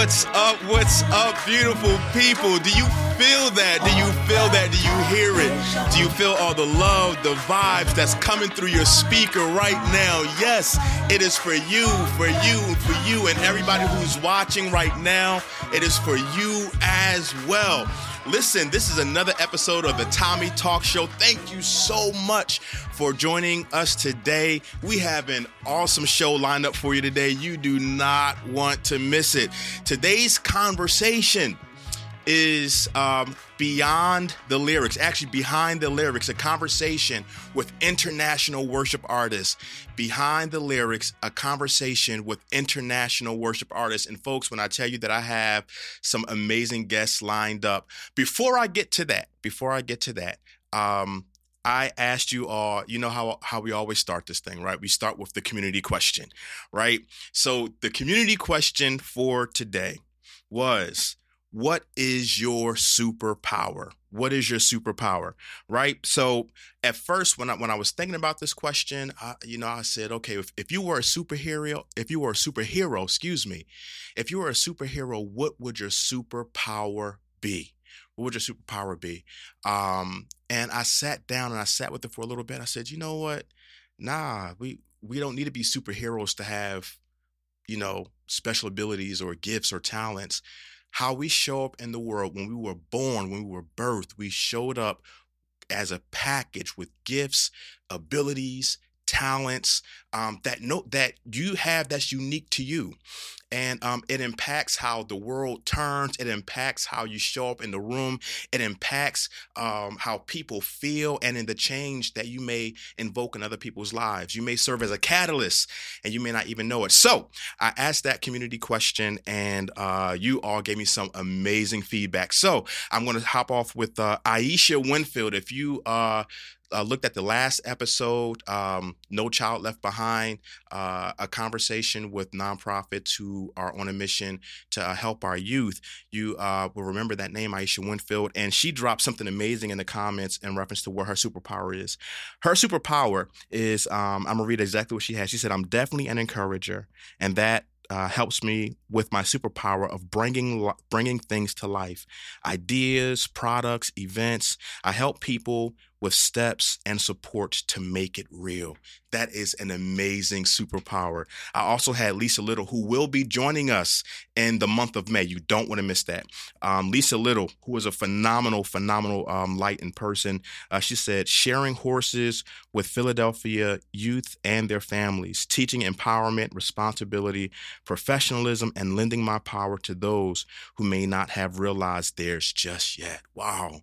What's up? What's up, beautiful people? Do you feel that? Do you feel that? Do you hear it? Do you feel all the love, the vibes that's coming through your speaker right now? Yes, it is for you, for you, for you, and everybody who's watching right now. It is for you as well. Listen, this is another episode of the Tommy Talk Show. Thank you so much for joining us today. We have an awesome show lined up for you today. You do not want to miss it. Today's conversation is um, beyond the lyrics, actually behind the lyrics, a conversation with international worship artists. Behind the lyrics, a conversation with international worship artists. And folks, when I tell you that I have some amazing guests lined up, before I get to that, before I get to that, um, I asked you all, you know how how we always start this thing, right? We start with the community question, right? So the community question for today was what is your superpower? What is your superpower? Right. So at first, when I when I was thinking about this question, I, you know, I said, okay, if, if you were a superhero, if you were a superhero, excuse me, if you were a superhero, what would your superpower be? What would your superpower be? Um, and I sat down and I sat with it for a little bit. I said, you know what? Nah, we we don't need to be superheroes to have, you know, special abilities or gifts or talents how we show up in the world. When we were born, when we were birthed, we showed up as a package with gifts, abilities, talents um, that no that you have that's unique to you. And um, it impacts how the world turns it impacts how you show up in the room it impacts um, how people feel and in the change that you may invoke in other people's lives. You may serve as a catalyst and you may not even know it. So i asked that community question and uh, you all gave me some amazing feedback. So i'm going to hop off with uh, aisha winfield. If you uh, uh, looked at the last episode, um, No Child Left Behind, uh, a conversation with nonprofits who are on a mission to uh, help our youth, you uh, will remember that name, Aisha Winfield. And she dropped something amazing in the comments in reference to what her superpower is. Her superpower is um, I'm going to read exactly what she has. She said, I'm definitely an encourager, and that uh, helps me with my superpower of bringing bringing things to life, ideas, products, events. I help people with steps and support to make it real. That is an amazing superpower. I also had Lisa Little, who will be joining us in the month of May. You don't want to miss that. Um, Lisa Little, who is a phenomenal, phenomenal um, light in person, uh, she said, sharing horses with Philadelphia youth and their families, teaching empowerment, responsibility, professionalism, and lending my power to those who may not have realized theirs just yet. Wow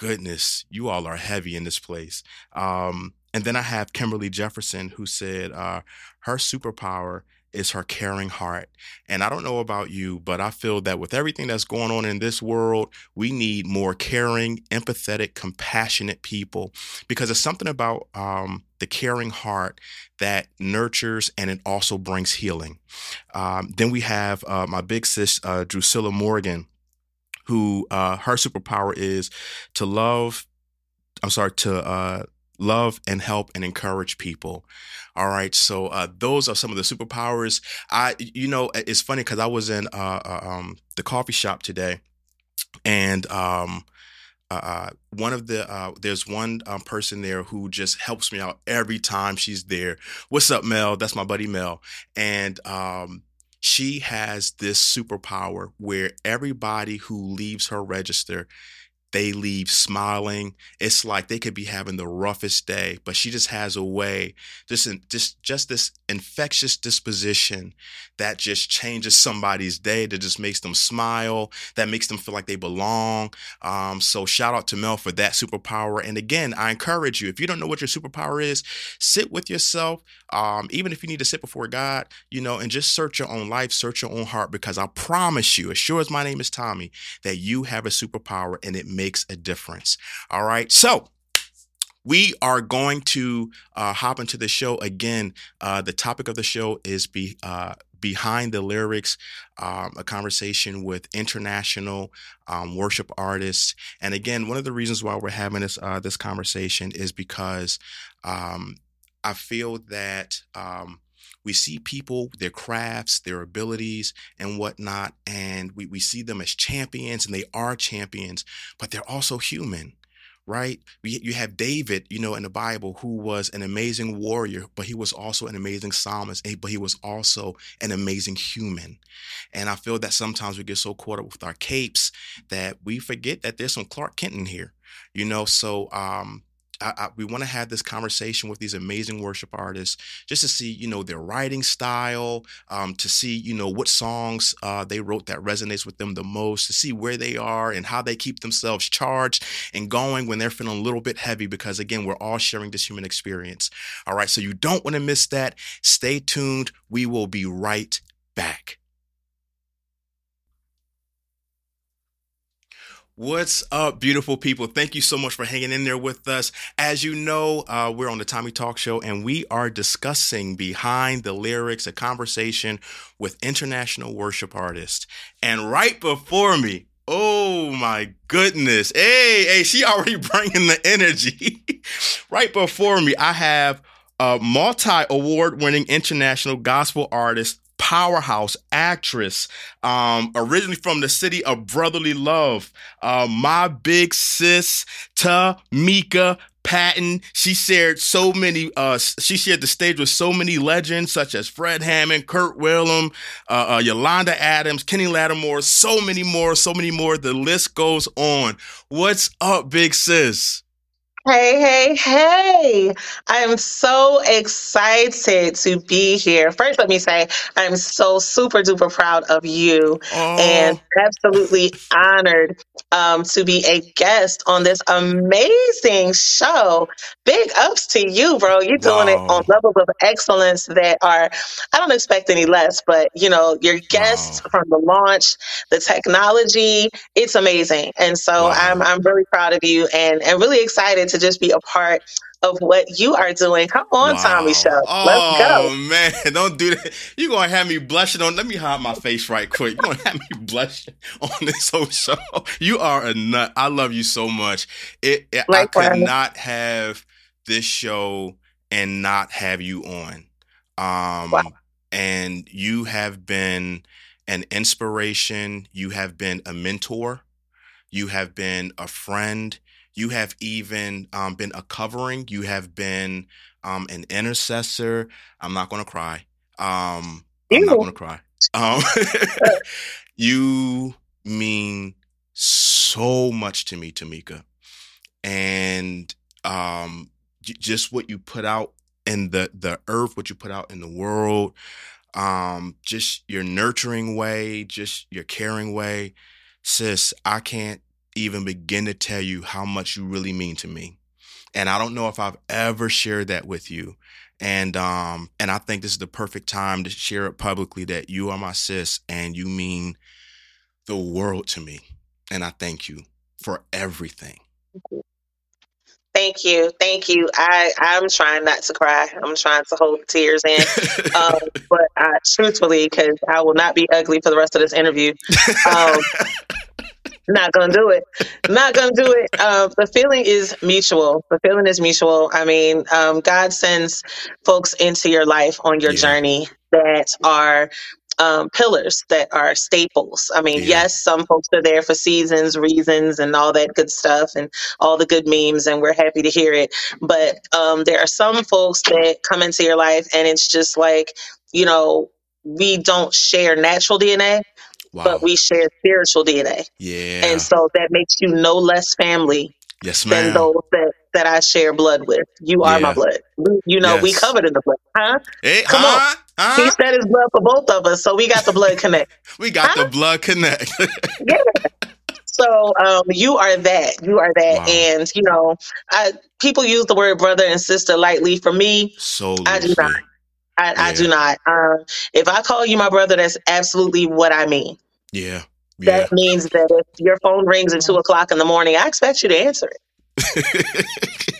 goodness, you all are heavy in this place. Um, and then I have Kimberly Jefferson, who said uh, her superpower is her caring heart. And I don't know about you, but I feel that with everything that's going on in this world, we need more caring, empathetic, compassionate people because there's something about um, the caring heart that nurtures and it also brings healing. Um, then we have uh, my big sis, uh, Drusilla Morgan who uh, her superpower is to love. I'm sorry to uh, love and help and encourage people. All right, so uh, those are some of the superpowers. I, you know, it's funny because I was in uh, uh, um, the coffee shop today, and um, uh, uh one of the uh, there's one um, person there who just helps me out every time she's there. What's up, Mel? That's my buddy Mel, and um, she has this superpower where everybody who leaves her register they leave smiling. It's like they could be having the roughest day, but she just has a way, just just just this infectious disposition that just changes somebody's day. That just makes them smile. That makes them feel like they belong. Um, so shout out to Mel for that superpower. And again, I encourage you if you don't know what your superpower is, sit with yourself. Um, even if you need to sit before God, you know, and just search your own life, search your own heart, because I promise you, as sure as my name is Tommy, that you have a superpower and it makes a difference. All right. So, we are going to uh, hop into the show again. Uh, the topic of the show is be, uh, behind the lyrics, um, a conversation with international um, worship artists. And again, one of the reasons why we're having this uh, this conversation is because um, I feel that um, we see people, their crafts, their abilities, and whatnot, and we, we see them as champions, and they are champions, but they're also human right? You have David, you know, in the Bible, who was an amazing warrior, but he was also an amazing psalmist, but he was also an amazing human. And I feel that sometimes we get so caught up with our capes that we forget that there's some Clark Kent in here, you know. So um, I, I, we want to have this conversation with these amazing worship artists just to see, you know, their writing style, um, to see, you know, what songs uh, they wrote that resonates with them the most, to see where they are and how they keep themselves charged and going when they're feeling a little bit heavy. Because again, we're all sharing this human experience. All right, so you don't want to miss that. Stay tuned. We will be right back. What's up, beautiful people? Thank you so much for hanging in there with us. As you know, uh, we're on the Tommy Talk Show and we are discussing behind the lyrics, a conversation with international worship artists. And right before me, oh my goodness, hey, hey, she already bringing the energy. right before me, I have a multi award winning international gospel artist, powerhouse actress, um, originally from the city of brotherly love. Uh, my big sis, Tamika Patton. She shared so many. Uh, she shared the stage with so many legends such as Fred Hammond, Kirk Whalum, uh, uh, Yolanda Adams, Kenny Lattimore, so many more, so many more. The list goes on. What's up, big sis? Hey, hey, hey. I am so excited to be here. First, let me say I'm so super duper proud of you oh. and absolutely honored um, to be a guest on this amazing show. Big ups to you, bro. You're doing it on levels of excellence that are, I don't expect any less, but you know, your guests wow. from the launch, the technology, it's amazing. And so wow. I'm, I'm really proud of you and, and really excited to just be a part of what you are doing. Come on, wow. Tommy Show. Let's oh, man, don't do that. You're going to have me blushing on. Let me hide my face right quick. You're going to have me blushing on this whole show. You are a nut. I love you so much. It, it I could not have this show and not have you on. Um, wow. And you have been an inspiration. You have been a mentor. You have been a friend. You have even um, been a covering. You have been um, an intercessor. I'm not going to cry. Um, I'm not going to cry. Um, you mean so much to me, Tamika, and um, just what you put out in the the earth, what you put out in the world, um, just your nurturing way, just your caring way, sis. I can't even begin to tell you how much you really mean to me. And I don't know if I've ever shared that with you. And um and I think this is the perfect time to share it publicly that you are my sis and you mean the world to me. And I thank you for everything. Thank you, thank you. I I'm trying not to cry. I'm trying to hold tears in, um, but I, truthfully, because I will not be ugly for the rest of this interview. Um, not gonna do it. Not gonna do it. Uh, the feeling is mutual. The feeling is mutual. I mean, um, God sends folks into your life on your yeah. journey that are um, pillars that are staples. I mean, yeah. yes, some folks are there for seasons, reasons, and all that good stuff, and all the good memes, and we're happy to hear it. But um, there are some folks that come into your life, and it's just like, you know, we don't share natural DNA, Wow. but we share spiritual DNA. Yeah. And so that makes you no less family yes, ma'am. than those that, that I share blood with. You are yeah. my blood. You know, yes. we covered in the blood. Huh? Hey, Come huh? on. He said his blood for both of us, so we got the blood connect. we got huh? the blood connect. yeah. So um, you are that. You are that. Wow. And, you know, I, people use the word brother and sister lightly. For me, so I do not. I, yeah. I do not. Um, if I call you my brother, that's absolutely what I mean. Yeah. yeah. That means that if your phone rings at two o'clock in the morning, I expect you to answer it.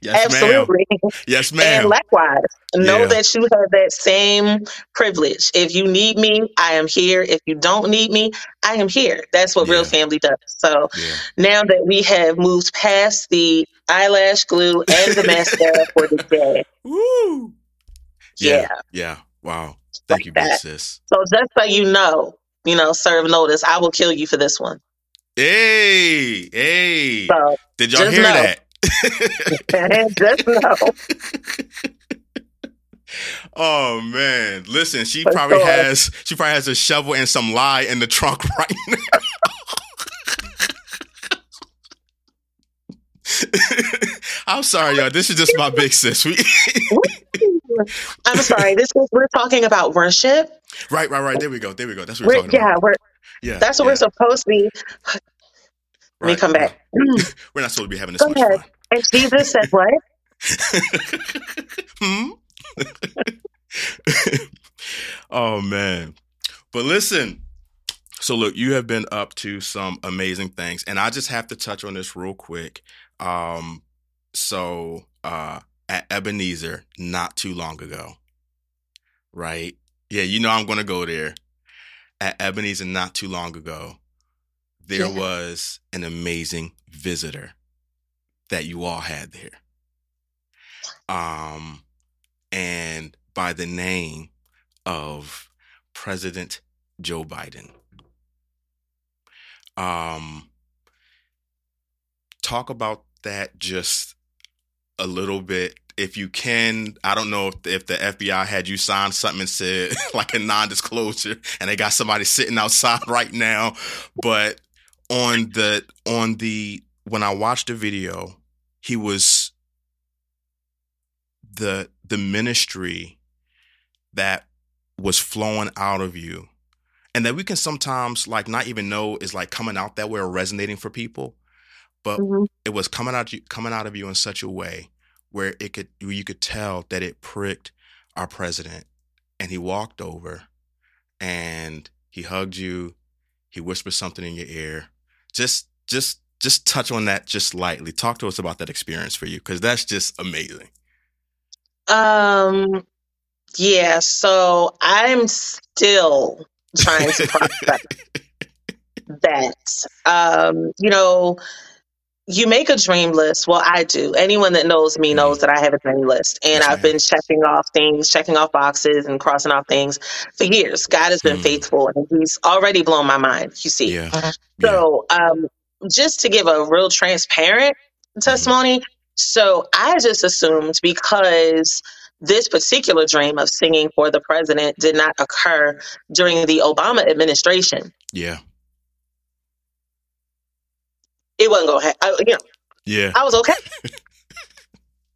yes, Absolutely. Ma'am. Yes, ma'am. And likewise, know yeah. that you have that same privilege. If you need me, I am here. If you don't need me, I am here. That's what yeah. real family does. So yeah. now that we have moved past the eyelash glue and the mascara for the day, Woo. Yeah. Yeah. Wow. Thank Like you, that. sis. So just so you know, you know, serve notice. I will kill you for this one. Hey, hey. So Did y'all hear know. that? just know. Oh man. Listen, she For probably sure. has she probably has a shovel and some lye in the trunk right now. I'm sorry, y'all. This is just my big sis. We, I'm sorry. This is we're talking about worship. right, right, right. There we go. There we go. That's what we're We're, talking yeah, about. we're Yeah. that's what yeah, we're supposed to be. Let me come back. We're not supposed to be having this Go much ahead. fun. And Jesus said what? hmm? oh man. But listen. So look, you have been up to some amazing things and I just have to touch on this real quick. Um so uh at Ebenezer not too long ago. Right? Yeah, you know I'm going to go there. At Ebenezer not too long ago, there Yeah. was an amazing visitor that you all had there. Um, and by the name of President Joe Biden. Um, talk about that just a little bit if you can. I don't know if, if the FBI had you sign something and said like a non-disclosure, and they got somebody sitting outside right now, but on the on the when I watched the video, he was the the ministry that was flowing out of you. And that we can sometimes like not even know is like coming out that way or resonating for people but Mhm. it was coming out you coming out of you in such a way where it could where you could tell that it pricked our president. And he walked over and he hugged you. He whispered something in your ear just just just touch on that just lightly talk to us about that experience for you because that's just amazing Um, yeah. So I'm still trying to process that. Um, you know, you make a dream list. Well, I do. Anyone that knows me knows that I have a dream list, and Yes, I've been checking off things, checking off boxes, and crossing off things for years. God has been Mm. faithful, and He's already blown my mind. You see, yeah yeah so, um, just to give a real transparent testimony, so I just assumed because this particular dream of singing for the president did not occur during the Obama administration, yeah it wasn't going to happen. You know, yeah I was okay.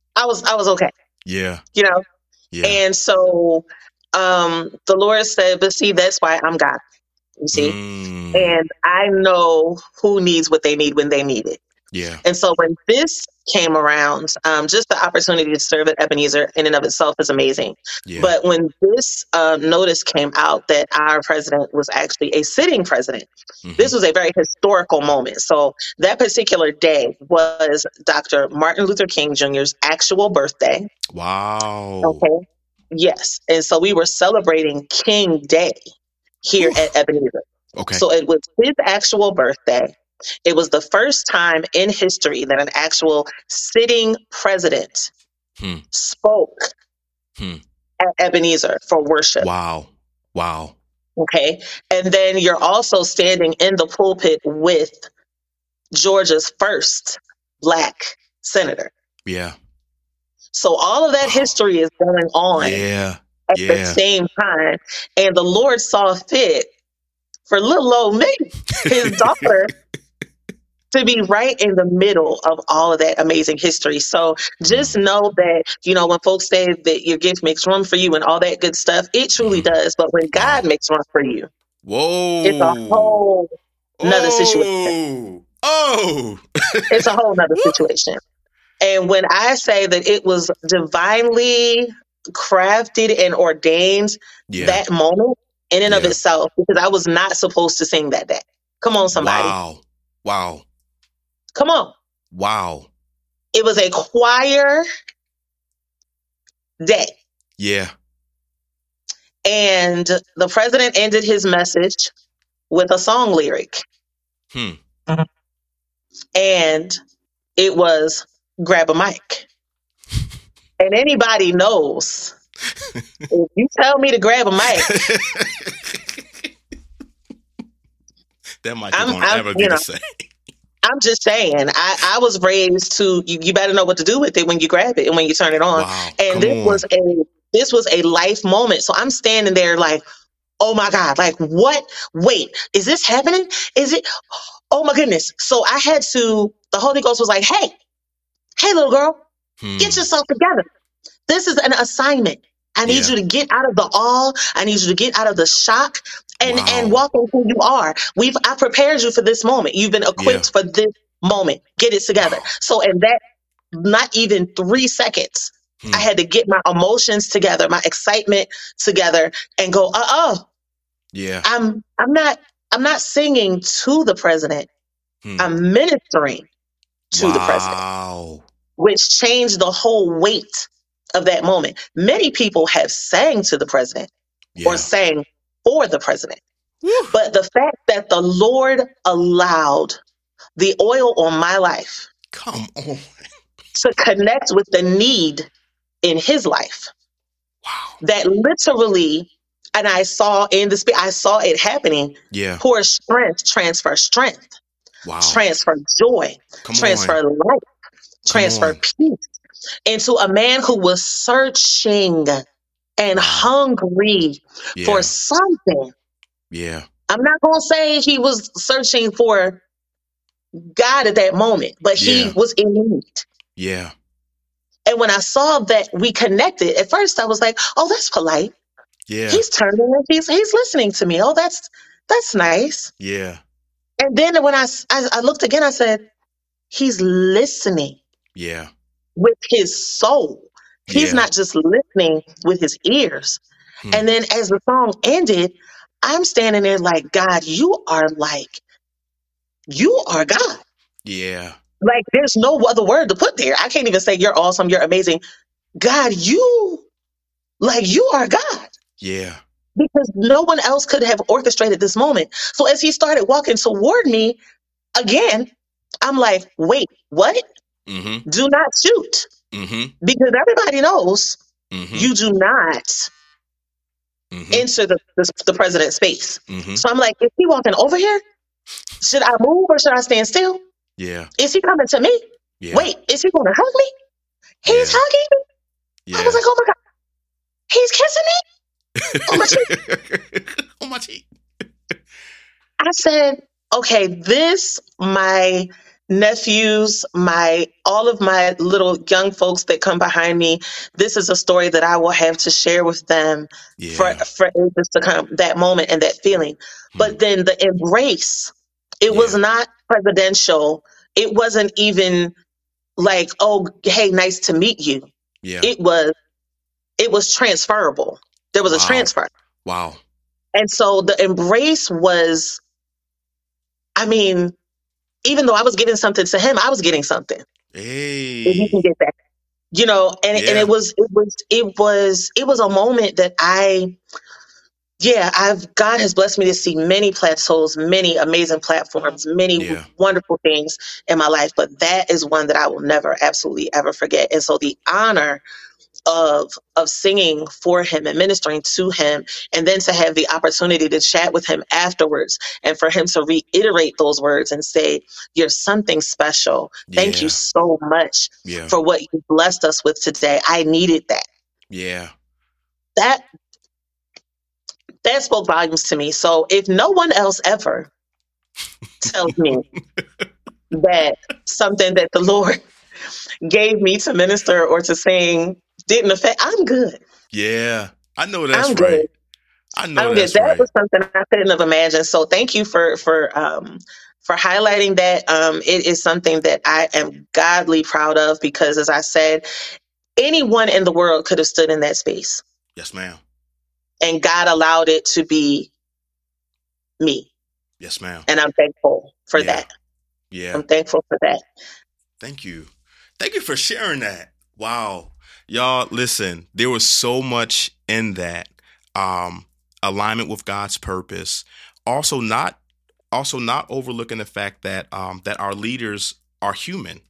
I was I was okay. yeah You know, yeah and so um, the Lord said, "But see, that's why I'm God." You see. Mm, And I know who needs what they need when they need it. Yeah And so when this came around, um, just the opportunity to serve at Ebenezer in and of itself is amazing. yeah But when this uh, notice came out that our president was actually a sitting president, mhm, this was a very historical moment. So that particular day was Dr. Martin Luther King Jr.'s actual birthday. wow Okay. Yes. And so we were celebrating King Day here Oof. at Ebenezer. okay So it was his actual birthday. It was the first time in history that an actual sitting president Hmm. spoke Hmm. at Ebenezer for worship. wow wow Okay. And then you're also standing in the pulpit with Georgia's first black senator. yeah So all of that Wow. history is going on yeah at the same time. And the Lord saw fit for little old me, his daughter, to be right in the middle of all of that amazing history. So just know that, you know, when folks say that your gift makes room for you and all that good stuff, it truly does. But when God makes room for you, whoa it's a whole another situation oh, oh. it's a whole nother situation. And when I say that it was divinely crafted and ordained yeah that moment in and of itself, because I was not supposed to sing that day. Come on, somebody. wow wow Come on. wow It was a choir day. yeah And the president ended his message with a song lyric. hmm And it was grab a mic. And anybody knows if you tell me to grab a mic, that mic I'm, won't I'm, ever be know, the same. I'm just saying, I, I was raised to you, you better know what to do with it when you grab it and when you turn it on. Wow, and this on. was a this was a life moment. So I'm standing there like, oh my God, like what? Wait, is this happening? Is it? Oh my goodness. So I had to, the Holy Ghost was like, hey, hey, little girl, hmm. get yourself together. This is an assignment. I need yeah. you to get out of the awe. I need you to get out of the shock and wow. and walk in who you are. We've I prepared you for this moment. You've been equipped yeah. for this moment. Get it together. So in that not even three seconds, hmm. I had to get my emotions together, my excitement together, and go, uh oh. Yeah. I'm I'm not I'm not singing to the president. Hmm. I'm ministering to wow. the president. Which changed the whole weight of that moment. Many people have sang to the president yeah. or sang for the president. But the fact that the Lord allowed the oil on my life come on to connect with the need in his life. Wow. That literally and I saw in the spirit, I saw it happening. Yeah. Pour strength, transfer strength. Wow. Transfer joy, Come transfer on. life, transfer peace into a man who was searching and hungry yeah. for something. Yeah. I'm not going to say he was searching for God at that moment, but yeah. he was in need. Yeah. And when I saw that we connected, at first I was like, "Oh, that's polite." Yeah. He's turning and he's he's listening to me. Oh, that's that's nice. Yeah. And then when I, I, I looked again, I said, "He's listening." Yeah with his soul. He's yeah. not just listening with his ears. Hmm. And then as the song ended, I'm standing there like, God, you are like, you are God. Yeah. Like there's no other word to put there. I can't even say you're awesome, you're amazing. God, you, like, you are God. Yeah. Because no one else could have orchestrated this moment. So as he started walking toward me again, I'm like, wait, what? Mm-hmm. Do not shoot. Mm-hmm. Because everybody knows mm-hmm. you do not mm-hmm. enter the, the, the, president's space. Mm-hmm. So I'm like, is he walking over here? Should I move or should I stand still? Yeah. Is he coming to me? Yeah. Wait, is he going to hug me? He's yeah. hugging me. Yeah. I was like, oh my God. He's kissing me? on my cheek. on my cheek. I said, okay, this, my nephews, my all of my little young folks that come behind me, this is a story that I will have to share with them yeah. for for ages to come. That moment and that feeling, mm-hmm. but then the embrace. It yeah. was not presidential. It wasn't even like, oh, hey, nice to meet you. Yeah. It was. It was transferable. There was wow. a transfer. Wow. And so the embrace was. I mean, even though I was giving something to him, I was getting something. Hey. If you can get that. You know, and yeah. and it was it was it was it was a moment that I yeah, I've God has blessed me to see many plateaus, many amazing platforms, many yeah. wonderful things in my life, but that is one that I will never absolutely ever forget. And so the honor of of singing for him and ministering to him and then to have the opportunity to chat with him afterwards and for him to reiterate those words and say you're something special. Thank yeah. you so much yeah. for what you blessed us with today. I needed that. Yeah. That that spoke volumes to me. So if no one else ever tells me that something that the lord gave me to minister or to sing didn't affect. I'm good. Yeah, I know that's I'm right. Good. I know I'm that's good. That right. was something I couldn't have imagined. So thank you for for um for highlighting that. Um, it is something that I am godly proud of because, as I said, anyone in the world could have stood in that space. Yes, ma'am. And God allowed it to be me. Yes, ma'am. And I'm thankful for yeah. that. Yeah. I'm thankful for that. Thank you. Thank you for sharing that. Wow. Y'all, listen, there was so much in that. Um, alignment with God's purpose. Also not also not overlooking the fact that um, that our leaders are human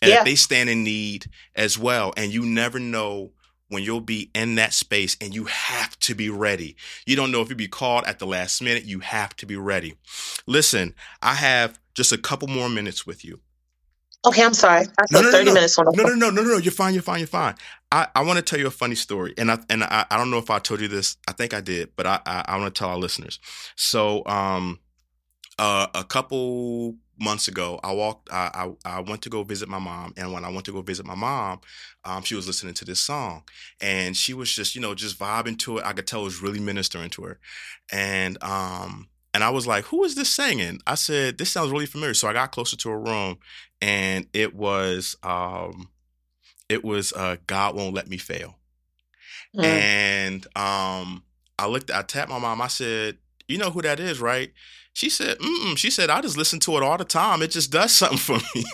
and yeah. that they stand in need as well. And you never know when you'll be in that space and you have to be ready. You don't know if you'll be called at the last minute. You have to be ready. Listen, I have just a couple more minutes with you. Okay, I'm sorry. I took no, no, 30 no, minutes. No, no, no, no, no, no. You're fine. You're fine. You're fine. I, I want to tell you a funny story, and I and I, I don't know if I told you this. I think I did, but I I, I want to tell our listeners. So, um, uh, a couple months ago, I walked. I, I, I went to go visit my mom, and when I went to go visit my mom, um, she was listening to this song, and she was just you know just vibing to it. I could tell it was really ministering to her, and um and I was like, "Who is this singing?" I said, "This sounds really familiar." So I got closer to her room, and it was um it was uh, God won't let me fail, mm. and um I looked. I tapped my mom. I said, "You know who that is, right?" She said, Mm-mm. She said, I just listen to it all the time. It just does something for me.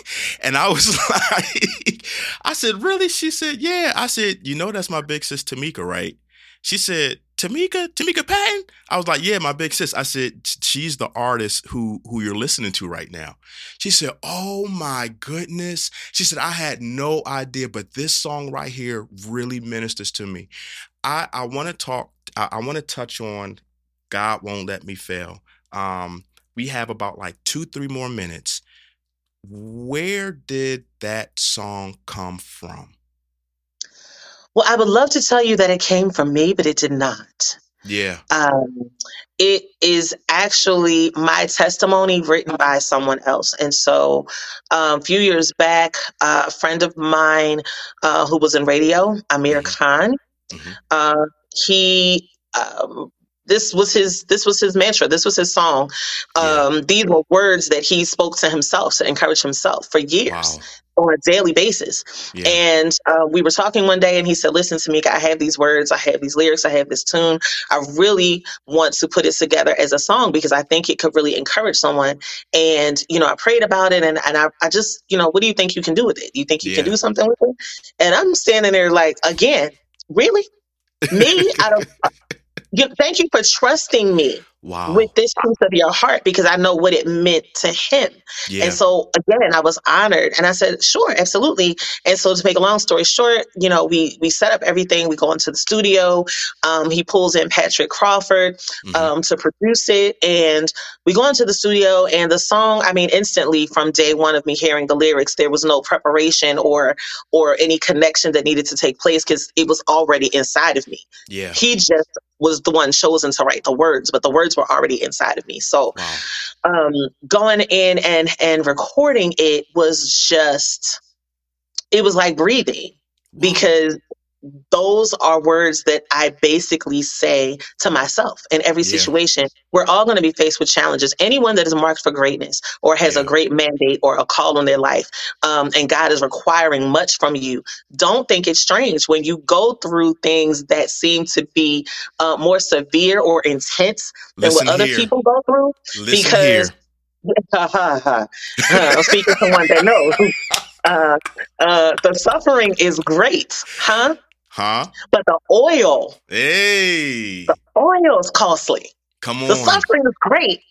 And I was like, I said, Really? She said, Yeah. I said, You know, that's my big sis Tamika, right? She said, Tamika, Tamika Patton? I was like, Yeah, my big sis. I said, She's the artist who who you're listening to right now. She said, Oh my goodness. She said, I had no idea, but this song right here really ministers to me. I, I want to talk, I, I want to touch on God Won't Let Me Fail um, we have about like two, three more minutes. Where did that song come from? Well, I would love to tell you that it came from me, but it did not. Yeah. Um, it is actually my testimony written by someone else. And so um, a few years back, uh, a friend of mine uh, who was in radio, Amir mm-hmm. Khan, mm-hmm. Uh, he um, this was his this was his mantra. This was his song. Um, yeah. these were words that he spoke to himself to encourage himself for years wow. on a daily basis. Yeah. and uh, we were talking one day and he said listen to me i have these words i have these lyrics i have this tune. I really want to put it together as a song because i think it could really encourage someone. And you know i prayed about it and, and I, I just you know what do you think you can do with it? You think you yeah. can do something with it? And i'm standing there like again? Really? Me? Out of you, thank you for trusting me wow. with this piece of your heart because I know what it meant to him. Yeah. And so again, I was honored and I said, sure, absolutely. And so to make a long story short, you know, we we set up everything. We go into the studio. Um, he pulls in Patrick Crawford mm-hmm. um, to produce it. And we go into the studio and the song, I mean, instantly from day one of me hearing the lyrics, there was no preparation or or any connection that needed to take place because it was already inside of me. Yeah. He just was the one chosen to write the words, but the words were already inside of me. So wow. um, going in and and recording it was just it was like breathing because those are words that I basically say to myself in every situation. Yeah. We're all going to be faced with challenges. Anyone that is marked for greatness or has yeah. a great mandate or a call on their life, um, and God is requiring much from you, don't think it's strange when you go through things that seem to be uh, more severe or intense Listen than what other here. people go through. Listen because. I'm speaking to one that knows. Uh, uh, the suffering is great, huh? Huh? But the oil, hey, the oil is costly. Come on. The suffering is great,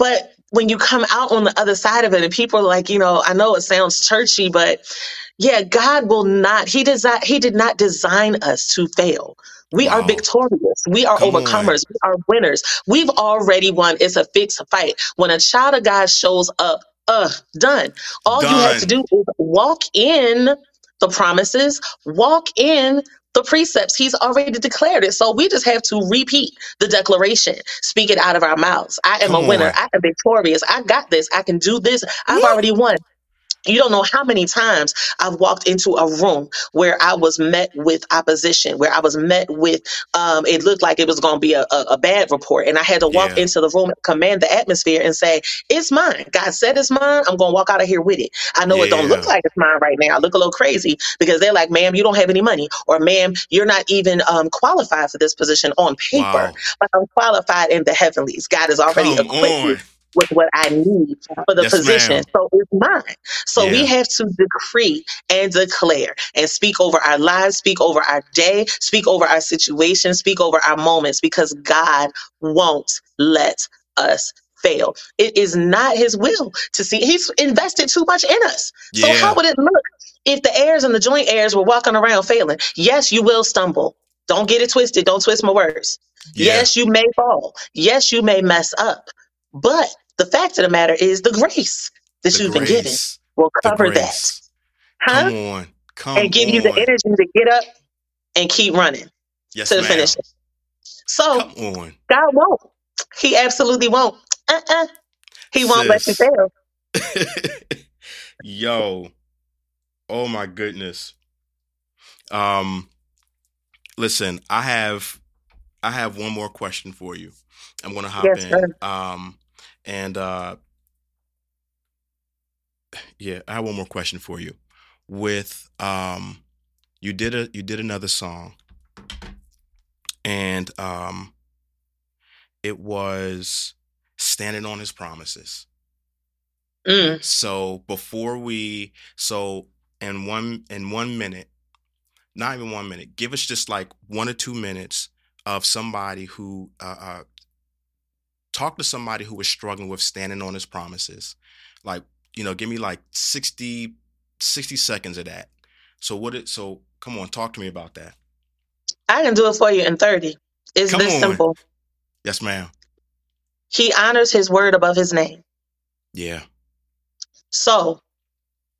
but when you come out on the other side of it, and people are like, you know, I know it sounds churchy, but yeah, God will not. He does not. He did not design us to fail. We wow. are victorious. We are Come overcomers. On. We are winners. We've already won. It's a fixed fight. When a child of God shows up, uh, done. All done. you have to do is walk in the promises, walk in the precepts. He's already declared it. So we just have to repeat the declaration, speak it out of our mouths. I am Come a winner. On. I am victorious. I got this. I can do this. I've Woo. already won. You don't know how many times I've walked into a room where I was met with opposition, where I was met with, um, it looked like it was going to be a, a, a, bad report. And I had to walk yeah. into the room and command the atmosphere and say, It's mine. God said it's mine. I'm going to walk out of here with it. I know it don't look like it's mine right now. I look a little crazy because they're like, Ma'am, you don't have any money. Or, Ma'am, you're not even um, qualified for this position on paper. Wow. But I'm qualified in the heavenlies. God has already Come equipped me with what I need for the yes, position. Ma'am. So it's mine. So yeah. we have to decree and declare and speak over our lives, speak over our day, speak over our situation, speak over our moments because God won't let us fail. It is not his will to see. He's invested too much in us. So Yeah. how would it look if the heirs and the joint heirs were walking around failing? Yes, you will stumble. Don't get it twisted. Don't twist my words. Yeah. Yes, you may fall. Yes, you may mess up. But the fact of the matter is the grace that The you've been given will cover that. Huh? Come on. Come and give you the energy to get up and keep running Yes, to the ma'am. finish. So God won't. He absolutely won't. Uh-uh. He won't let you Sis. fail. Yo. Oh my goodness. Um listen, I have I have one more question for you. I'm gonna hop Yes, in. sir. Um and uh yeah, I have one more question for you. With um you did a you did another song and um it was standing on his promises. Mm. So before we, so in one in one minute, not even one minute, give us just like one or two minutes of somebody who uh, uh talk to somebody who is struggling with standing on his promises. Like you know, give me like 60, 60 seconds of that. So what it? So come on, talk to me about that. I can do it for you in 30. It's Come this on. simple. Yes, ma'am. He honors his word above his name. Yeah. So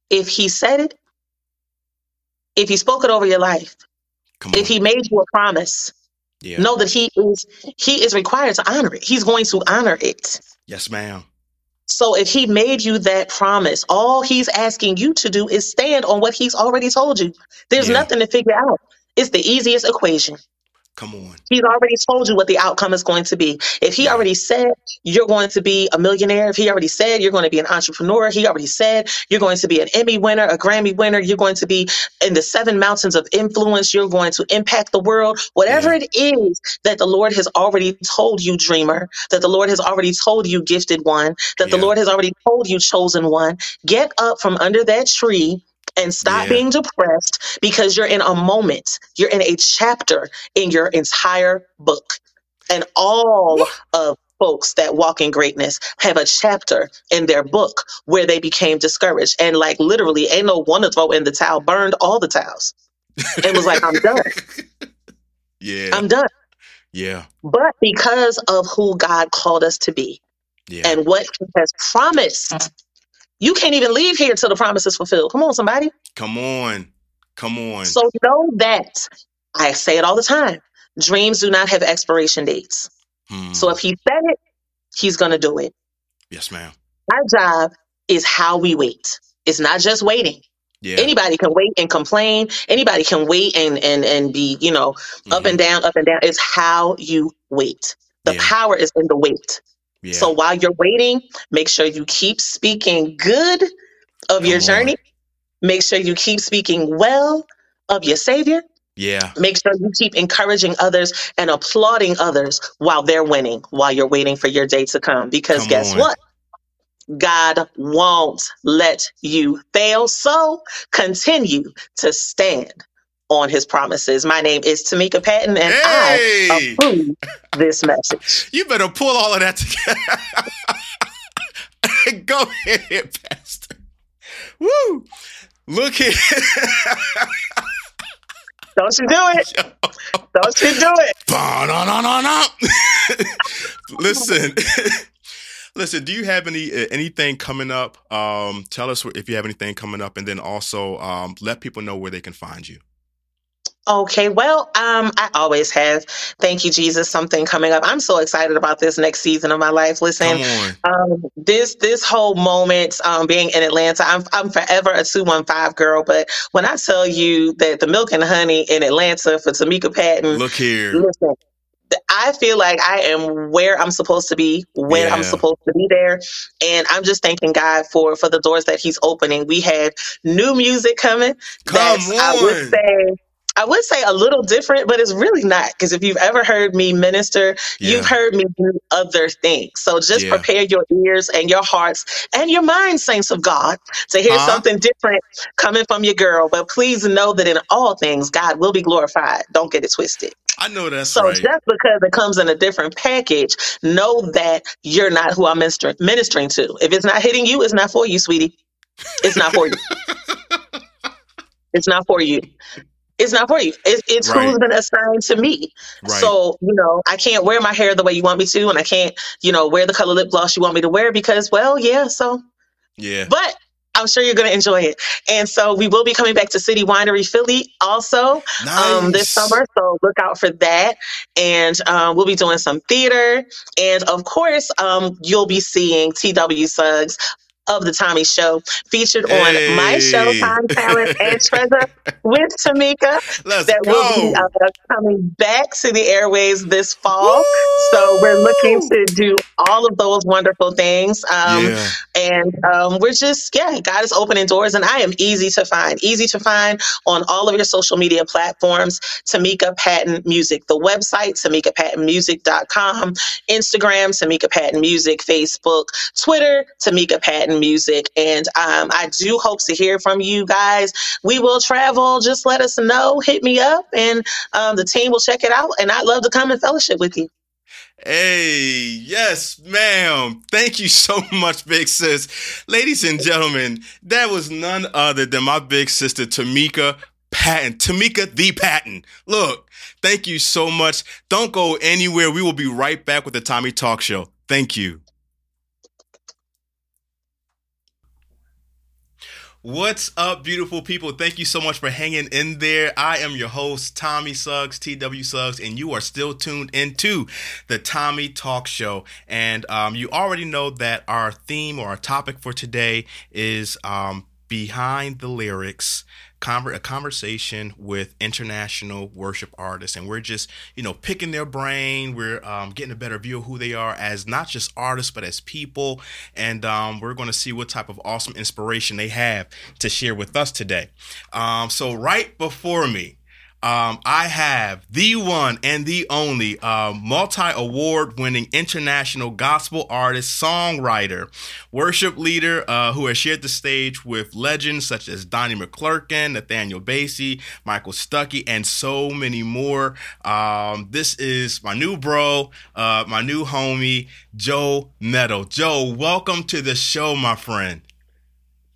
if he said it, if he spoke it over your life, if he made you a promise, yeah. know that he is he is required to honor it. He's going to honor it. Yes, ma'am. So if he made you that promise, all he's asking you to do is stand on what he's already told you. There's Yeah. nothing to figure out. It's the easiest equation. Come on. He's already told you what the outcome is going to be. If he Yeah. already said you're going to be a millionaire, if he already said you're going to be an entrepreneur, he already said you're going to be an Emmy winner, a Grammy winner, you're going to be in the seven mountains of influence, you're going to impact the world, whatever it is that the Lord has already told you, dreamer, that the Lord has already told you, gifted one, that the Lord has already told you, chosen one, get up from under that tree and stop Yeah. being depressed because you're in a moment, you're in a chapter in your entire book. And all of folks that walk in greatness have a chapter in their book where they became discouraged. And like literally, ain't no one to throw in the towel, burned all the towels. It was like, I'm done. yeah. I'm done. yeah. But because of who God called us to be Yeah. and what He has promised, you can't even leave here till the promise is fulfilled. Come on, somebody. Come on. Come on. So know that I say it all the time. Dreams do not have expiration dates. Hmm. So if he said it, he's going to do it. yes, ma'am. Our job is how we wait. It's not just waiting. Yeah. Anybody can wait and complain. Anybody can wait and and and be, you know, up Mhm. and down, up and down. It's how you wait. The Yeah. power is in the wait. Yeah. So while you're waiting, make sure you keep speaking good of your on. journey. Make sure you keep speaking well of your Savior. yeah. Make sure you keep encouraging others and applauding others while they're winning, while you're waiting for your day to come. Because Come guess on. what? God won't let you fail. So continue to stand on his promises. My name is Tamika Patton, and I approve this message. you better pull all of that together. Go ahead, Pastor. Woo! Look here. Don't you do it. Don't you do it. Ba-na-na-na-na. Listen. Listen, do you have any uh, anything coming up? Um, tell us if you have anything coming up, and then also um, let people know where they can find you. Okay, well, um, I always have. Thank you, Jesus. Something coming up. I'm so excited about this next season of my life. Listen, um, this this whole moment um, being in Atlanta, I'm I'm forever a two one five girl. But when I tell you that the milk and honey in Atlanta for Tamika Patton, look here. listen, I feel like I am where I'm supposed to be when Yeah. I'm supposed to be there, and I'm just thanking God for for the doors that He's opening. We have new music coming. Come that's, I would on. say. I would say a little different, but it's really not. Because if you've ever heard me minister, you've heard me do other things. So just Yeah. prepare your ears and your hearts and your mind, saints of God, to hear Uh-huh. something different coming from your girl. But please know that in all things, God will be glorified. Don't get it twisted. I know that's so right. just because it comes in a different package, know that you're not who I'm minister- ministering to. If it's not hitting you, it's not for you, sweetie. It's not for you. it's not for you. It's not for you. It, it's Right. who's been assigned to me. right. So, you know, I can't wear my hair the way you want me to, and I can't, you know, wear the color lip gloss you want me to wear because, well, yeah, so yeah. but I'm sure you're going to enjoy it. And so we will be coming back to City Winery Philly also um, this summer. So look out for that. And um, we'll be doing some theater. And of course, um, you'll be seeing TW Suggs of the Tommy Show featured on my show, Hey. Time, Talent, and Treasure with Tamika Let's that go. will be uh, coming back to the airways this fall. So we're looking to do all of those wonderful things. Um, yeah. and um, we're just, yeah, God is opening doors, and I am easy to find. Easy to find on all of your social media platforms. Tamika Patton Music, the website, TamikaPattonMusic.com, Instagram, Tamika Patton Music, Facebook, Twitter, Tamika Patton Music. And um, I do hope to hear from you guys. We will travel. Just let us know. Hit me up, and um, the team will check it out. And I'd love to come and fellowship with you. Hey, yes, ma'am. Thank you so much, big sis. Ladies and gentlemen, that was none other than my big sister, Tamika Patton. Tamika the Patton. Look, thank you so much. Don't go anywhere. We will be right back with the Tommy Talk Show. Thank you. What's up, beautiful people? Thank you so much for hanging in there. I am your host, Tommy Suggs, TW Suggs, and you are still tuned into the Tommy Talk Show. And um, you already know that our theme or our topic for today is um, behind the lyrics. Conver- a conversation with international worship artists, and we're just, you know, picking their brain. We're um, getting a better view of who they are as not just artists, but as people. And um, we're going to see what type of awesome inspiration they have to share with us today. Um, so, right before me, um, I have the one and the only uh, multi award winning international gospel artist, songwriter, worship leader uh, who has shared the stage with legends such as Donnie McClurkin, Nathaniel Bassey, Michael Stuckey, and so many more. Um, this is my new bro, uh, my new homie, Joe Mettle. Joe, welcome to the show, my friend.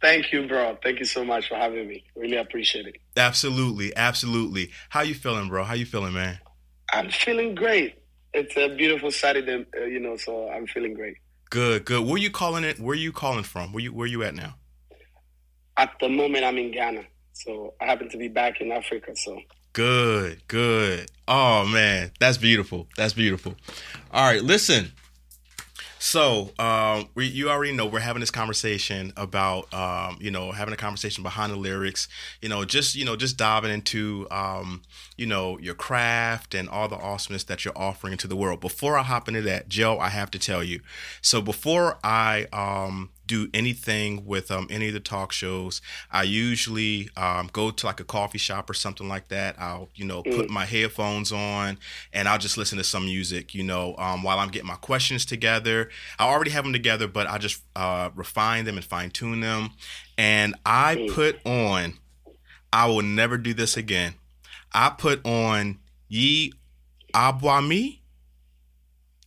Thank you, bro. Thank you so much for having me. Really appreciate it. Absolutely, absolutely. How you feeling, bro? How you feeling, man? I'm feeling great. It's a beautiful Saturday, uh, you know, so I'm feeling great. Good, good. Where you calling it? Where you calling from? Where you where you at now? At the moment, I'm in Ghana, so I happen to be back in Africa. So Good, good. Oh man, that's beautiful. That's beautiful. All right, listen. So, um, we, you already know we're having this conversation about, um, you know, having a conversation behind the lyrics. You know, just you know, just diving into, um, you know, your craft and all the awesomeness that you're offering into the world. Before I hop into that, Joe, I have to tell you. So before I um, do anything with um, any of the talk shows, I usually um, go to like a coffee shop or something like that. I'll, you know, put my headphones on and I'll just listen to some music, you know, um, while I'm getting my questions together. I already have them together, but I just uh, refine them and fine tune them. And I put on, I will never do this again. I put on Ye Abwami.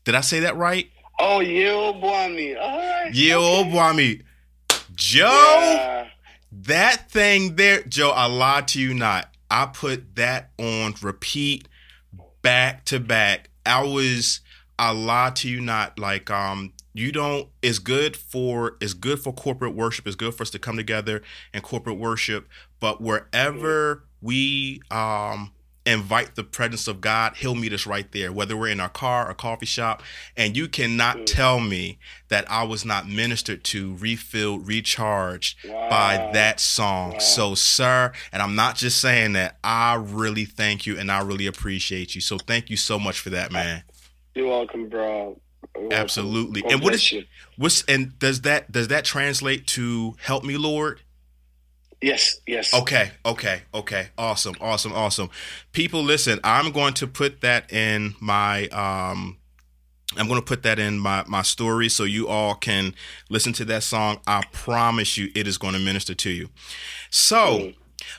Did I say that right? Oh, yo, Boami. All right. Ye okay. Abwami. Joe, Yeah. that thing there, Joe, I lied to you not. I put that on repeat back to back. I was I lied to you not. Like um you don't it's good for it's good for corporate worship. It's good for us to come together and corporate worship. But wherever we um invite the presence of God, he'll meet us right there, whether we're in our car or coffee shop. And you cannot mm. tell me that I was not ministered to, refilled, recharged by that song. Wow. So, sir, and I'm not just saying that, I really thank you and I really appreciate you. So, thank you so much for that, man. You're welcome, bro. You're. Absolutely. And what is. What's and does that does that translate to help me, Lord? Yes, yes. Okay, okay, okay. Awesome, awesome, awesome. People, listen, I'm going to put that in my um I'm going to put that in my my story so you all can listen to that song. I promise you it is going to minister to you. So,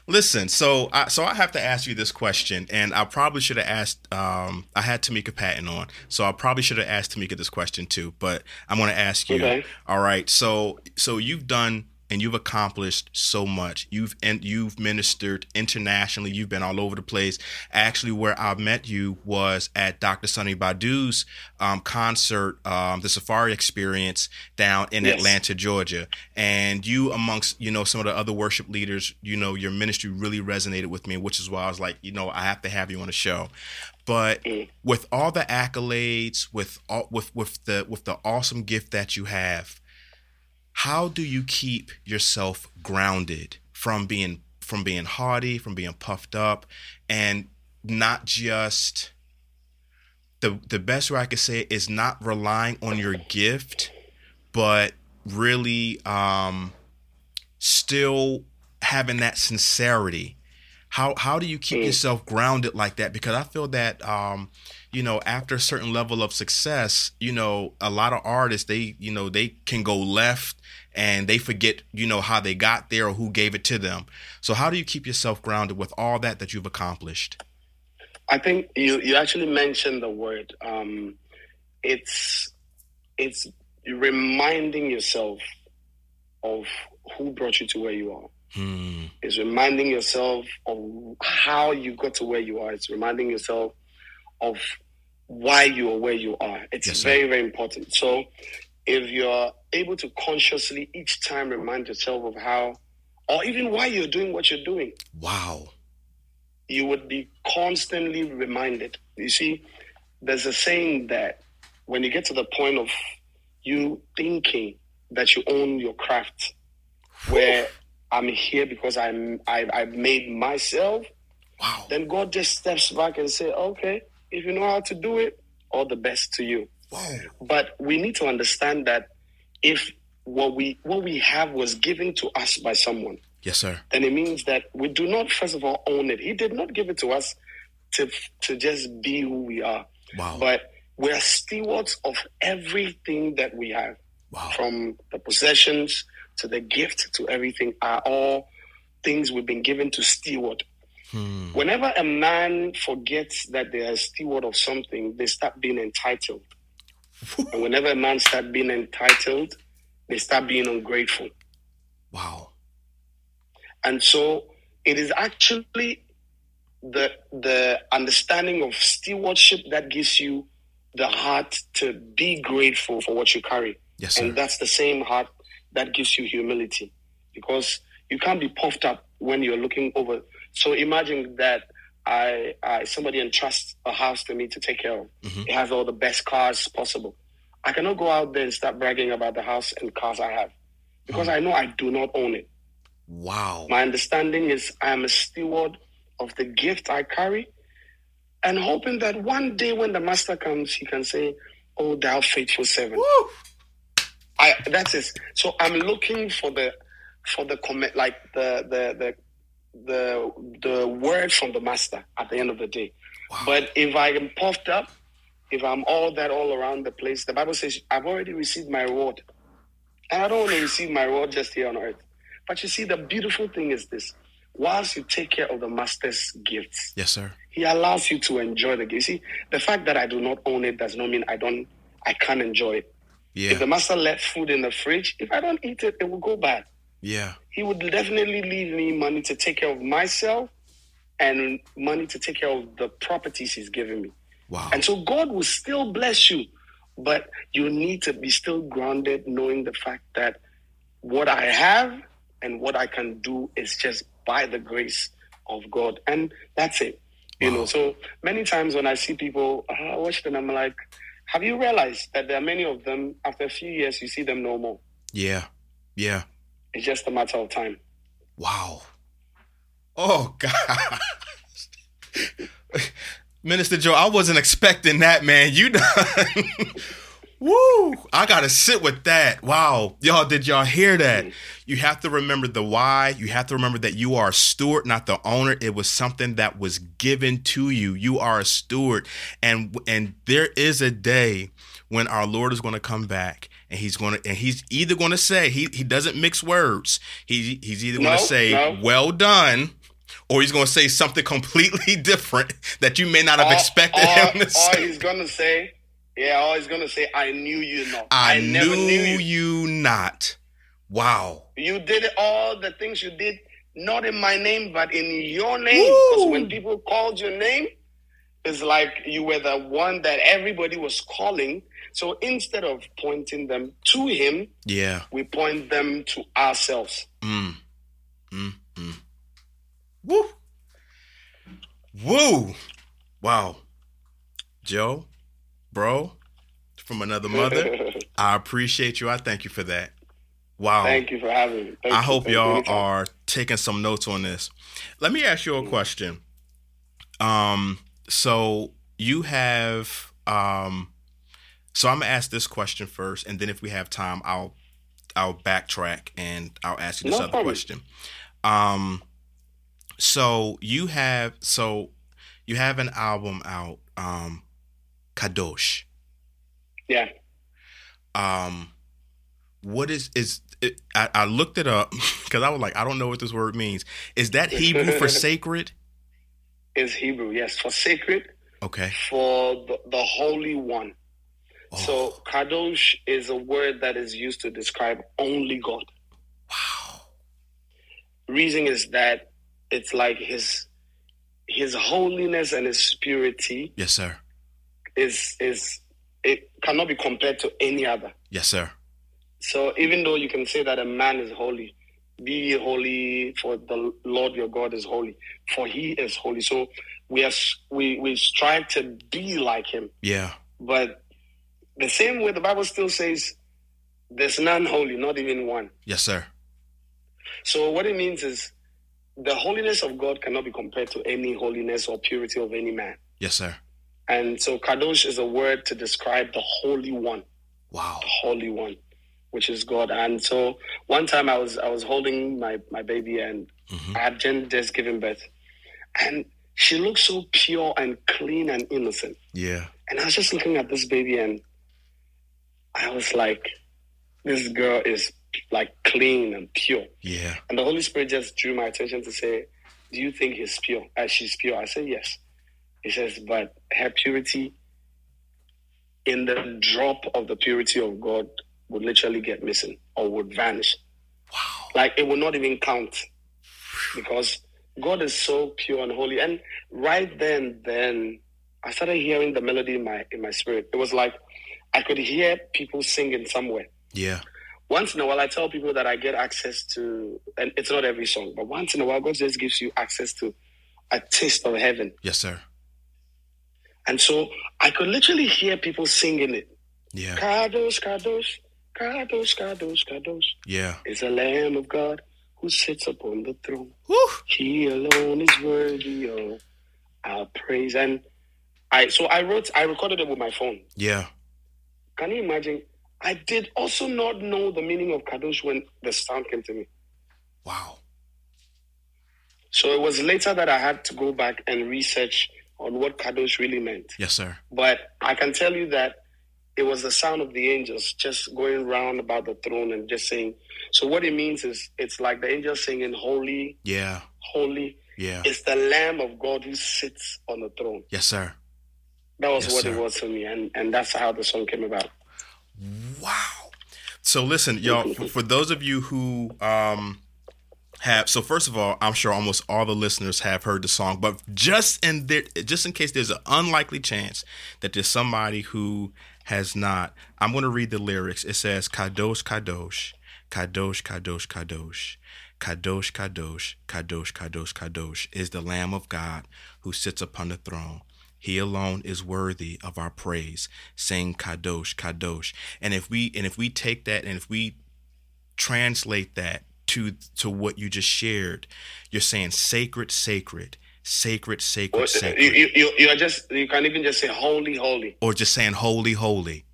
Listen, so I, so I have to ask you this question, and I probably should have asked. Um, I had Tamika Patton on, so I probably should have asked Tamika this question too. But I'm going to ask you. Okay. All right. So so you've done and you've accomplished so much. You've and you've ministered internationally. You've been all over the place. Actually, where I met you was at Dr. Sonnie Badu's um, concert, um, the Safari Experience down in Yes. Atlanta, Georgia. And you, amongst you know some of the other worship leaders, you know your ministry really resonated with me, which is why I was like, you know, I have to have you on the show. But with all the accolades, with all, with with the with the awesome gift that you have, how do you keep yourself grounded from being from being haughty, from being puffed up, and not just the the best way I could say it is not relying on your gift, but really um still having that sincerity. How how do you keep Mm. yourself grounded like that? Because I feel that um, you know, after a certain level of success, you know, a lot of artists they, you know, they can go left and they forget, you know, how they got there or who gave it to them. So how do you keep yourself grounded with all that that you've accomplished? I think you, you actually mentioned the word. Um, it's it's reminding yourself of who brought you to where you are. Hmm. It's reminding yourself of how you got to where you are. It's reminding yourself of why you are where you are. It's Yes, very, very important. So if you're able to consciously each time remind yourself of how, or even why you're doing what you're doing, Wow. you would be constantly reminded. You see, there's a saying that when you get to the point of you thinking that you own your craft, where I'm here because I'm I, I've made myself, Wow. then God just steps back and say, okay, if you know how to do it, all the best to you. Whoa. But we need to understand that if what we what we have was given to us by someone, Yes, sir. then it means that we do not first of all own it. He did not give it to us to to just be who we are, Wow. but we are stewards of everything that we have, wow. from the possessions to the gift to everything are all things we've been given to steward. Hmm. Whenever a man forgets that they are a steward of something, they start being entitled. and whenever a man start being entitled, they start being ungrateful. Wow. And so it is actually the the understanding of stewardship that gives you the heart to be grateful for what you carry. Yes, sir. And that's the same heart that gives you humility. Because you can't be puffed up when you're looking over. So imagine that I, I somebody entrusts a house to me to take care of. Mhm. It has all the best cars possible. I cannot go out there and start bragging about the house and cars I have. Because I know I do not own it. Wow. My understanding is I am a steward of the gift I carry and hoping that one day when the master comes, he can say, Oh, thou faithful servant. Woo. I that's it. So I'm looking for the for the comment like the the the the the word from the master at the end of the day. Wow. But if I am puffed up, if I'm all that all around the place, the Bible says I've already received my reward. And I don't want to receive my reward just here on earth. But you see, the beautiful thing is this. Whilst you take care of the master's gifts, Yes, sir. he allows you to enjoy the gift. See, the fact that I do not own it does not mean I don't I can't enjoy it. Yeah. If the master left food in the fridge, if I don't eat it, it will go bad. Yeah. He would definitely leave me money to take care of myself and money to take care of the properties he's given me. Wow. And so God will still bless you, but you need to be still grounded, knowing the fact that what I have and what I can do is just by the grace of God. And that's it. You know, so many times when I see people, uh, I watch them, I'm like, have you realized that there are many of them, after a few years, you see them no more? Yeah. Yeah. It's just a matter of time. Wow. Oh God. Minister Joe, I wasn't expecting that, man. You done. Woo! I gotta sit with that. Wow. Y'all, did y'all hear that? Mm-hmm. You have to remember the why. You have to remember that you are a steward, not the owner. It was something that was given to you. You are a steward. And and there is a day when our Lord is gonna come back and he's gonna and he's either gonna say he he doesn't mix words. He he's either gonna No, say, no. Well done, or he's gonna say something completely different that you may not have Or- expected or, him to or say. he's gonna say, yeah, or he's gonna say, I knew you not. I, never knew, knew you. you not. Wow. You did all the things you did, not in my name, but in your name. Because when people called your name, it's like you were the one that everybody was calling. So instead of pointing them to him, Yeah. we point them to ourselves. Mm. Mm. Mm. Woo. Woo. Wow. Joe, bro, from another mother, I appreciate you. I thank you for that. Wow. Thank you for having me. Thank I you. hope Thank you. y'all Anytime. are taking some notes on this. Let me ask you a question. Um, so you have um so I'm gonna ask this question first, and then if we have time, I'll I'll backtrack and I'll ask you this No other problem. question. Um so you have so you have an album out, um Kadosh. Yeah. um what is is it, I, I looked it up because I was like I don't know what this word means. Is that Hebrew for sacred? Is Hebrew, yes, for sacred, Okay. for the, the Holy One. Oh, So kadosh is a word that is used to describe only God. wow. Reason is that it's like his his holiness and his purity Yes, sir. is is it cannot be compared to any other. Yes, sir. So even though you can say that a man is holy, be holy for the Lord your God is holy, for he is holy. So we are we we strive to be like him. Yeah. But the same way the Bible still says there's none holy, not even one. Yes, sir. So what it means is the holiness of God cannot be compared to any holiness or purity of any man. Yes, sir. And so kadosh is a word to describe the holy one, Wow. the holy one, which is God. And so one time I was I was holding my my baby and hmm I had Jen just given birth, and she looked so pure and clean and innocent. Yeah. And I was just looking at this baby and I was like, this girl is like clean and pure. Yeah. And the Holy Spirit just drew my attention to say, Do you think he's pure? Uh, she's pure. I said, Yes. He says, But her purity in the drop of the purity of God would literally get missing or would vanish. Wow. Like it would not even count because God is so pure and holy. And right then, then I started hearing the melody in my in my spirit. It was like I could hear people singing somewhere. Yeah. Once in a while, I tell people that I get access to, and it's not every song, but once in a while, God just gives you access to a taste of heaven. Yes, sir. And so I could literally hear people singing it. Yeah. Kadosh, Kadosh, Kadosh, Kadosh, Kadosh Yeah. is the Lamb of God who sits upon the throne. Woo. He alone is worthy of our praise. And I, so I wrote, I recorded it with my phone. Yeah. Can you imagine? I did also not know the meaning of Kadosh when the sound came to me. Wow. So it was later that I had to go back and research on what Kadosh really meant. Yes, sir. But I can tell you that it was the sound of the angels just going round about the throne and just saying. So what it means is it's like the angels singing, Holy, Yeah. Holy. Yeah. It's the Lamb of God who sits on the throne. Yes, sir. That was Yes, what sir. it was for me. And, and that's how the song came about. Wow. So listen, y'all, for, those of you who um have so first of all, I'm sure almost all the listeners have heard the song, but just in there just in case there's an unlikely chance that there's somebody who has not, I'm going to read the lyrics. It says Kadosh Kadosh, Kadosh Kadosh Kadosh. Kadosh, Kadosh, Kadosh, Kadosh, Kadosh is the Lamb of God who sits upon the throne. He alone is worthy of our praise. Sing Kadosh, Kadosh. And if we and if we take that and if we translate that to to what you just shared, you're saying sacred, sacred, sacred, sacred, Or- uh, sacred. You, you, you, you are just, you can't even just say, Holy, Holy, or just saying holy, holy.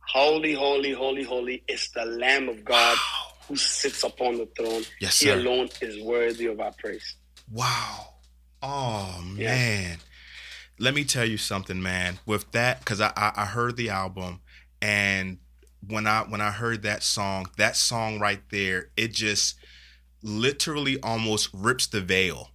Holy, holy, holy, holy is the Lamb of God Wow. who sits upon the throne. Yes, he sir. alone is worthy of our praise. Wow. Oh Yeah. man. Let me tell you something, man. With that, because I, I I heard the album and when I when I heard that song, that song right there, it just literally almost rips the veil.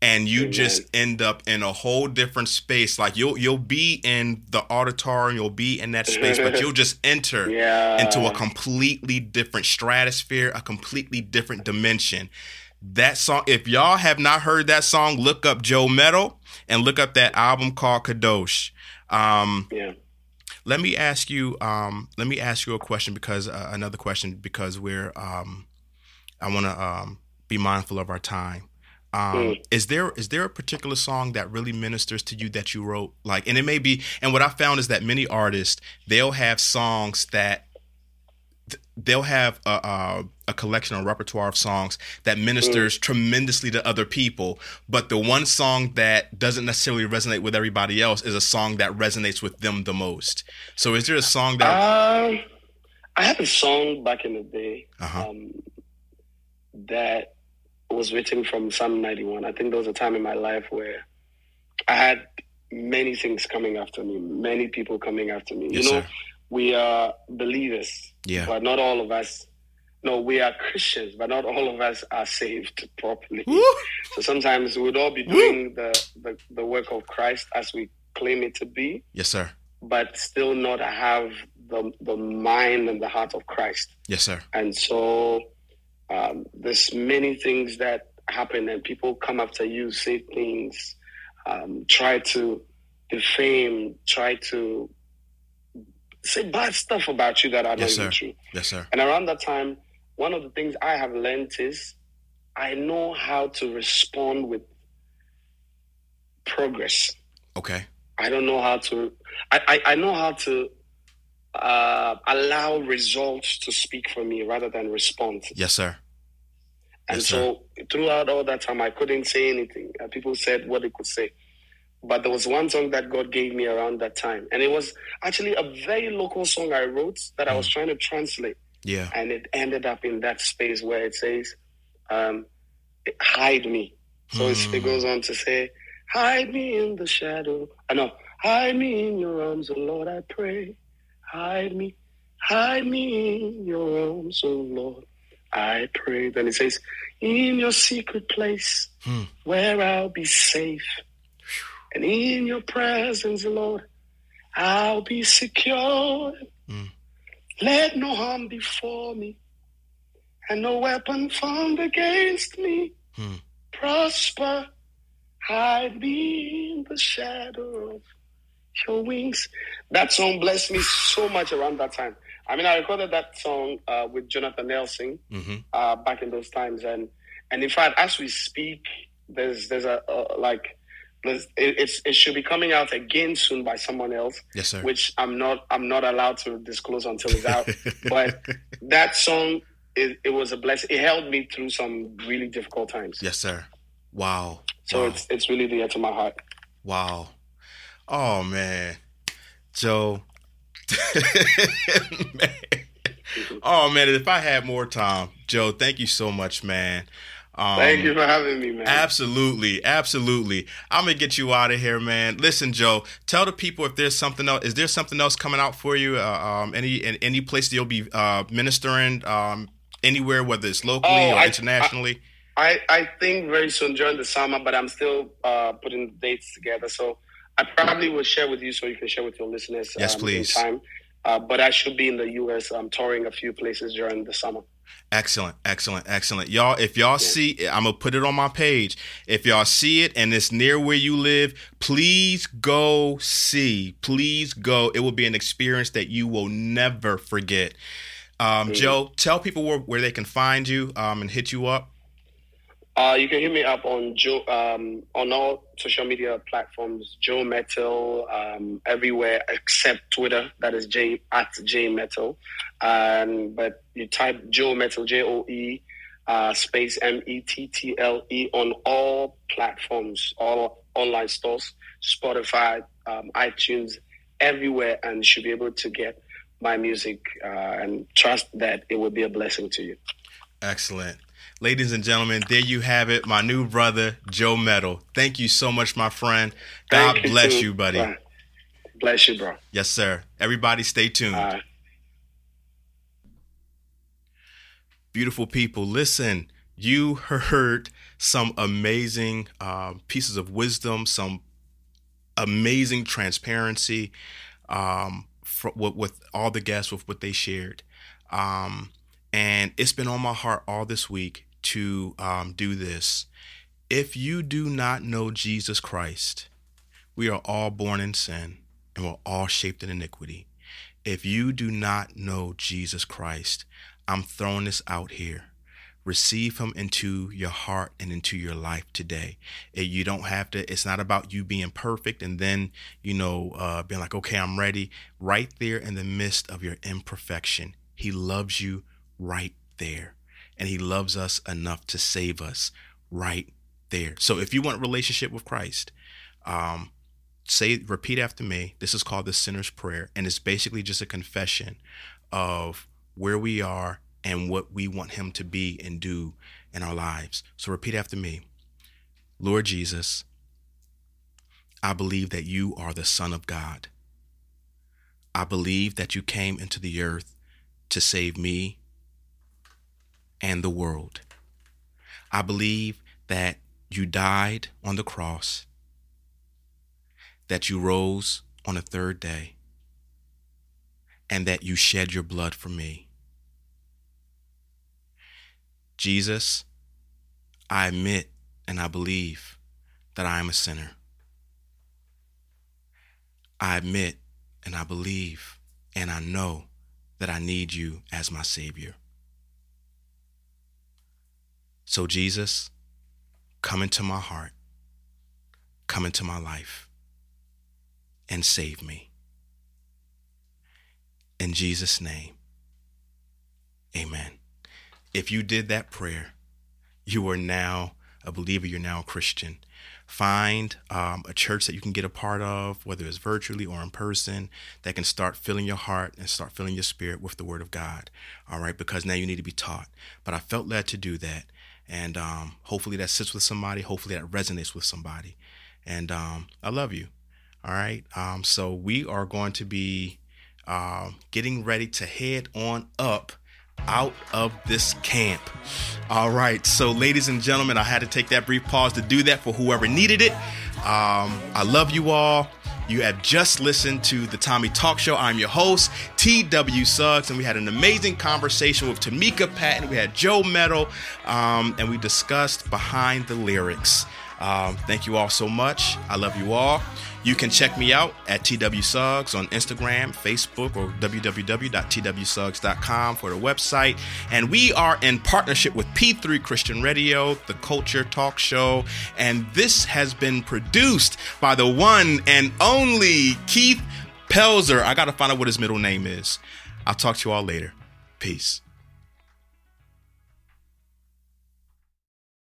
And you Amen. just end up in a whole different space. Like you'll you'll be in the auditorium, you'll be in that space, but you'll just enter Yeah. into a completely different stratosphere, a completely different dimension. That song, if y'all have not heard that song, look up Joe Mettle and look up that album called Kadosh. Um, yeah. let me ask you, um, let me ask you a question because uh, another question because we're, um, I want to um, be mindful of our time. Um, Mm. Is there is there a particular song that really ministers to you that you wrote like, and it may be, and what I found is that many artists they'll have songs that they'll have a, a, a collection or repertoire of songs that ministers tremendously to other people. But the one song that doesn't necessarily resonate with everybody else is a song that resonates with them the most. So is there a song that Um, I had a song back in the day uh-huh. um, that was written from Psalm 91. I think there was a time in my life where I had many things coming after me, many people coming after me. yes you know, sir. we are believers, yeah but not all of us. No, we are Christians, but not all of us are saved properly. Woo! So sometimes we'd all be doing the, the, the work of Christ as we claim it to be, yes sir but still not have the, the mind and the heart of Christ. yes sir And so um, there's many things that happen, and people come after you, say things, um, try to defame, try to say bad stuff about you that are Yes, not even true. yes sir And around that time, one of the things I have learned is I know how to respond with progress. okay I don't know how to. I, I, I know how to uh, allow results to speak for me rather than response. yes sir And Yes, so throughout all that time, I couldn't say anything. People said what they could say. But there was one song that God gave me around that time. And it was actually a very local song I wrote that I was trying to translate. yeah And it ended up in that space where it says, um, hide me. So it's, it goes on to say, hide me in the shadow. I know, hide me in your arms, oh Lord, I pray. Hide me, hide me in your arms, oh Lord, I pray. Then it says, in your secret place Hmm. where I'll be safe. And in your presence, Lord, I'll be secure. Hmm. Let no harm befall me, and no weapon formed against me Hmm. prosper. Hide me in the shadow of your wings. That song blessed me so much around that time. I mean, I recorded that song uh, with Jonathan Nelson mm-hmm. uh, back in those times, and and in fact, as we speak, there's there's a, a like it, it's it should be coming out again soon by someone else, yes sir which I'm not I'm not allowed to disclose until it's out. but that song it, it was a blessing. It helped me through some really difficult times. yes sir wow So wow. it's it's really dear to my heart. Wow. Oh man. Joe. Man. Mm-hmm. Oh man, if I had more time, Joe, thank you so much, man. Um, Thank you for having me, man. Absolutely, absolutely. I'm gonna get you out of here, man. Listen, Joe, tell the people if there's something else. Is there something else coming out for you? Uh, um, any in any place that you'll be uh, ministering? Um, anywhere, whether it's locally Oh, or I- internationally. I, I think very soon during the summer, but I'm still uh, putting the dates together. So I probably will share with you so you can share with your listeners. Yes, um, please. In time. Uh, but I should be in the U.S. I'm touring a few places during the summer. Excellent, excellent, excellent. Y'all, if y'all see, I'm gonna put it on my page. If y'all see it and it's near where you live, please go see. Please go. It will be an experience that you will never forget. Um, Mhm. Joe, tell people where, where they can find you um, and hit you up. Uh, you can hit me up on Joe um, on all social media platforms. Joe Mettle um, everywhere except Twitter. That is J at J Mettle. Um, but you type Joe Mettle J O E uh, space M E T T L E on all platforms, all online stores, Spotify, um, iTunes, everywhere, and you should be able to get my music uh, and trust that it will be a blessing to you. Excellent. Ladies and gentlemen, there you have it. My new brother, Joe Mettle. Thank you so much, my friend. God Thank bless too. you, buddy. Uh, bless you, bro. Yes, sir. Everybody stay tuned. Uh, Beautiful people, listen. You heard some amazing um, pieces of wisdom, some amazing transparency um, with, with all the guests, with what they shared. Um, and it's been on my heart all this week to um, do this. If you do not know Jesus Christ, we are all born in sin and we're all shaped in iniquity. If you do not know Jesus Christ, I'm throwing this out here. Receive him into your heart and into your life today. Eh, You don't have to, it's not about you being perfect and then, you know, uh, being like, okay, I'm ready. Right there in the midst of your imperfection, he loves you right there. And he loves us enough to save us right there. So if you want a relationship with Christ, um, say repeat after me this is called the sinner's prayer and it's basically just a confession of where we are and what we want him to be and do in our lives. So repeat after me. Lord jesus i believe that you are the son of god. I believe that you came into the earth to save me and the world. I believe that you died on the cross that you rose on the third day and that you shed your blood for me. Jesus, I admit and I believe that I am a sinner. I admit and I believe and I know that I need you as my Savior. So, Jesus, come into my heart, come into my life and save me. In Jesus' name, amen. If you did that prayer, you are now a believer, you're now a Christian. Find um, a church that you can get a part of, whether it's virtually or in person, that can start filling your heart and start filling your spirit with the Word of God. All right, because now you need to be taught. But I felt led to do that. And um, hopefully that sits with somebody. Hopefully that resonates with somebody. And um, I love you. All right. Um, so we are going to be um, getting ready to head on up out of this camp. All right. So, ladies and gentlemen, I had to take that brief pause to do that for whoever needed it. Um, I love you all. You have just listened to the Tommy Talk Show. I'm your host, TW Suggs, and we had an amazing conversation with Tamika Patton. We had Joe Mettle, um, and we discussed behind the lyrics. Um, thank you all so much. I love you all. You can check me out at TW Suggs on Instagram, Facebook, or www.twsuggs.com for the website. And we are in partnership with P3 Christian Radio, the Culture Talk Show. And this has been produced by the one and only Keith Pelzer. I got to find out what his middle name is. I'll talk to you all later. Peace.